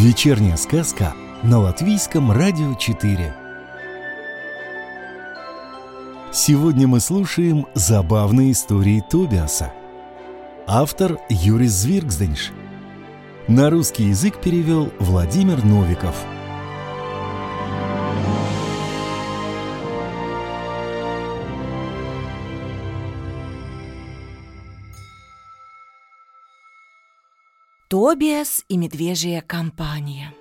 Вечерняя сказка на Латвийском радио 4. Сегодня мы слушаем забавные истории Тобиаса. Автор Юрис Звиргзденш. На русский язык перевел Владимир Новиков. Тобиас и медвежья компания.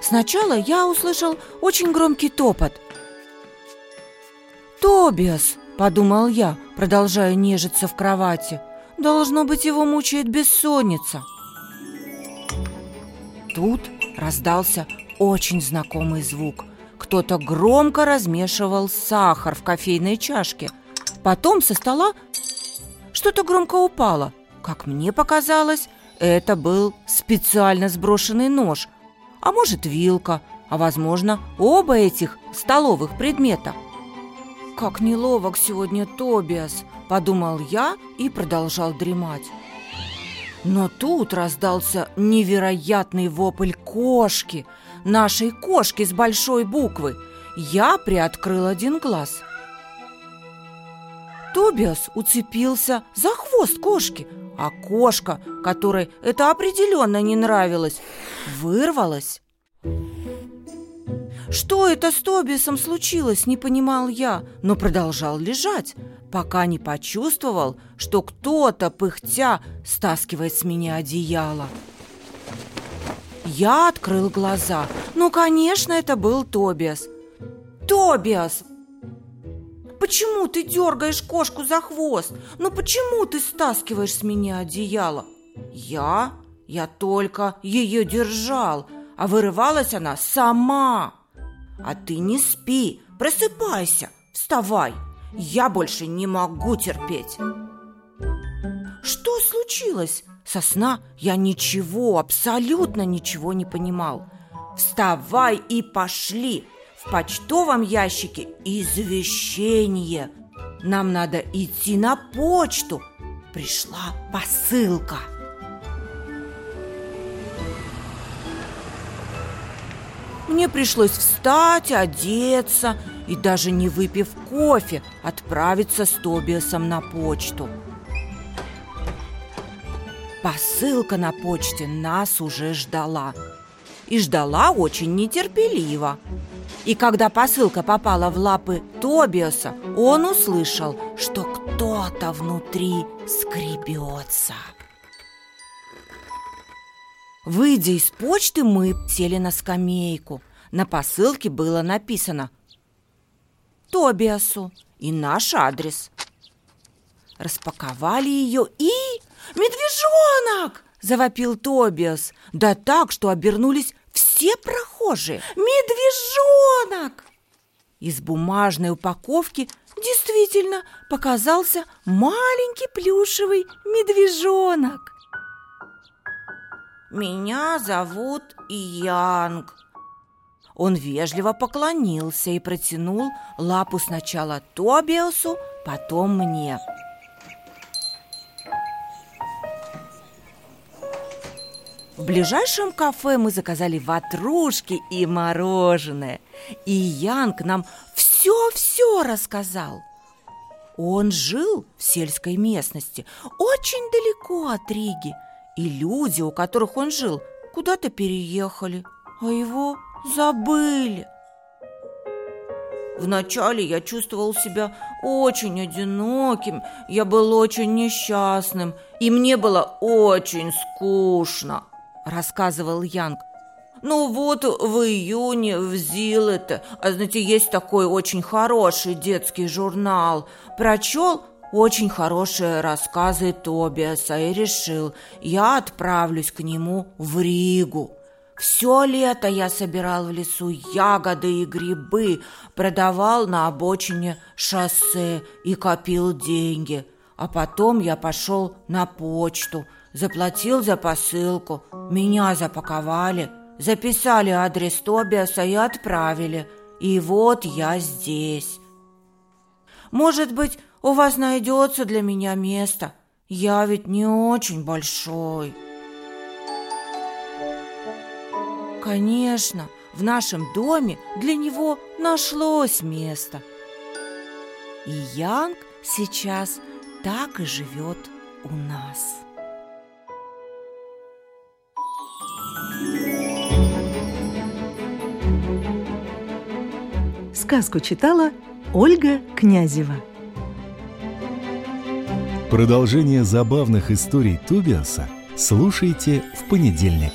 Сначала я услышал очень громкий топот. «Тобиас!» – подумал я, продолжая нежиться в кровати. «Должно быть, его мучает бессонница». Тут раздался очень знакомый звук. Кто-то громко размешивал сахар в кофейной чашке. Потом со стола что-то громко упало. Как мне показалось, это был специально сброшенный нож, а может вилка, а возможно оба этих столовых предмета. «Как неловок сегодня Тобиас!» – подумал я и продолжал дремать. Но тут раздался невероятный вопль кошки, нашей кошки с большой буквы. Я приоткрыл один глаз. Тобиас уцепился за хвост кошки, а кошка, которой это определенно не нравилось, вырвалась. Что это с Тобиасом случилось, не понимал я, но продолжал лежать, пока не почувствовал, что кто-то, пыхтя, стаскивает с меня одеяло. Я открыл глаза. Ну, конечно, это был Тобиас. «Тобиас!» Почему ты дергаешь кошку за хвост? Ну почему ты стаскиваешь с меня одеяло? Я? Я только ее держал, а вырывалась она сама. А ты не спи, просыпайся, вставай. Я больше не могу терпеть. Что случилось? Со сна я ничего, абсолютно ничего не понимал. Вставай и пошли. В почтовом ящике извещение. Нам надо идти на почту. Пришла посылка. Мне пришлось встать, одеться и даже не выпив кофе, отправиться с Тобиасом на почту. Посылка на почте нас уже ждала. И ждала очень нетерпеливо. И когда посылка попала в лапы Тобиаса, он услышал, что кто-то внутри скребется. Выйдя из почты, мы сели на скамейку. На посылке было написано Тобиасу и наш адрес. Распаковали ее и... «Медвежонок!» – завопил Тобиас. Да так, что обернулись все прохожие. «Медвежонок!» Из бумажной упаковки действительно показался маленький плюшевый медвежонок. «Меня зовут Янг». Он вежливо поклонился и протянул лапу сначала Тобиасу, потом мне. В ближайшем кафе мы заказали ватрушки и мороженое. И Янг нам все-все рассказал. Он жил в сельской местности, очень далеко от Риги – и люди, у которых он жил, куда-то переехали, а его забыли. Вначале я чувствовал себя очень одиноким, я был очень несчастным, и мне было очень скучно, рассказывал Янг. Ну вот в июне в Зилете, а знаете, есть такой очень хороший детский журнал. Прочел очень хорошие рассказы Тобиаса и решил, я отправлюсь к нему в Ригу. Все лето я собирал в лесу ягоды и грибы, продавал на обочине шоссе и копил деньги. А потом я пошел на почту, заплатил за посылку, меня запаковали, записали адрес Тобиаса и отправили. И вот я здесь. Может быть, у вас найдется для меня место. Я ведь не очень большой. Конечно, в нашем доме для него нашлось место. И Янг сейчас так и живет у нас. Сказку читала Ольга Князева. Продолжение забавных историй Тубиаса слушайте в понедельник.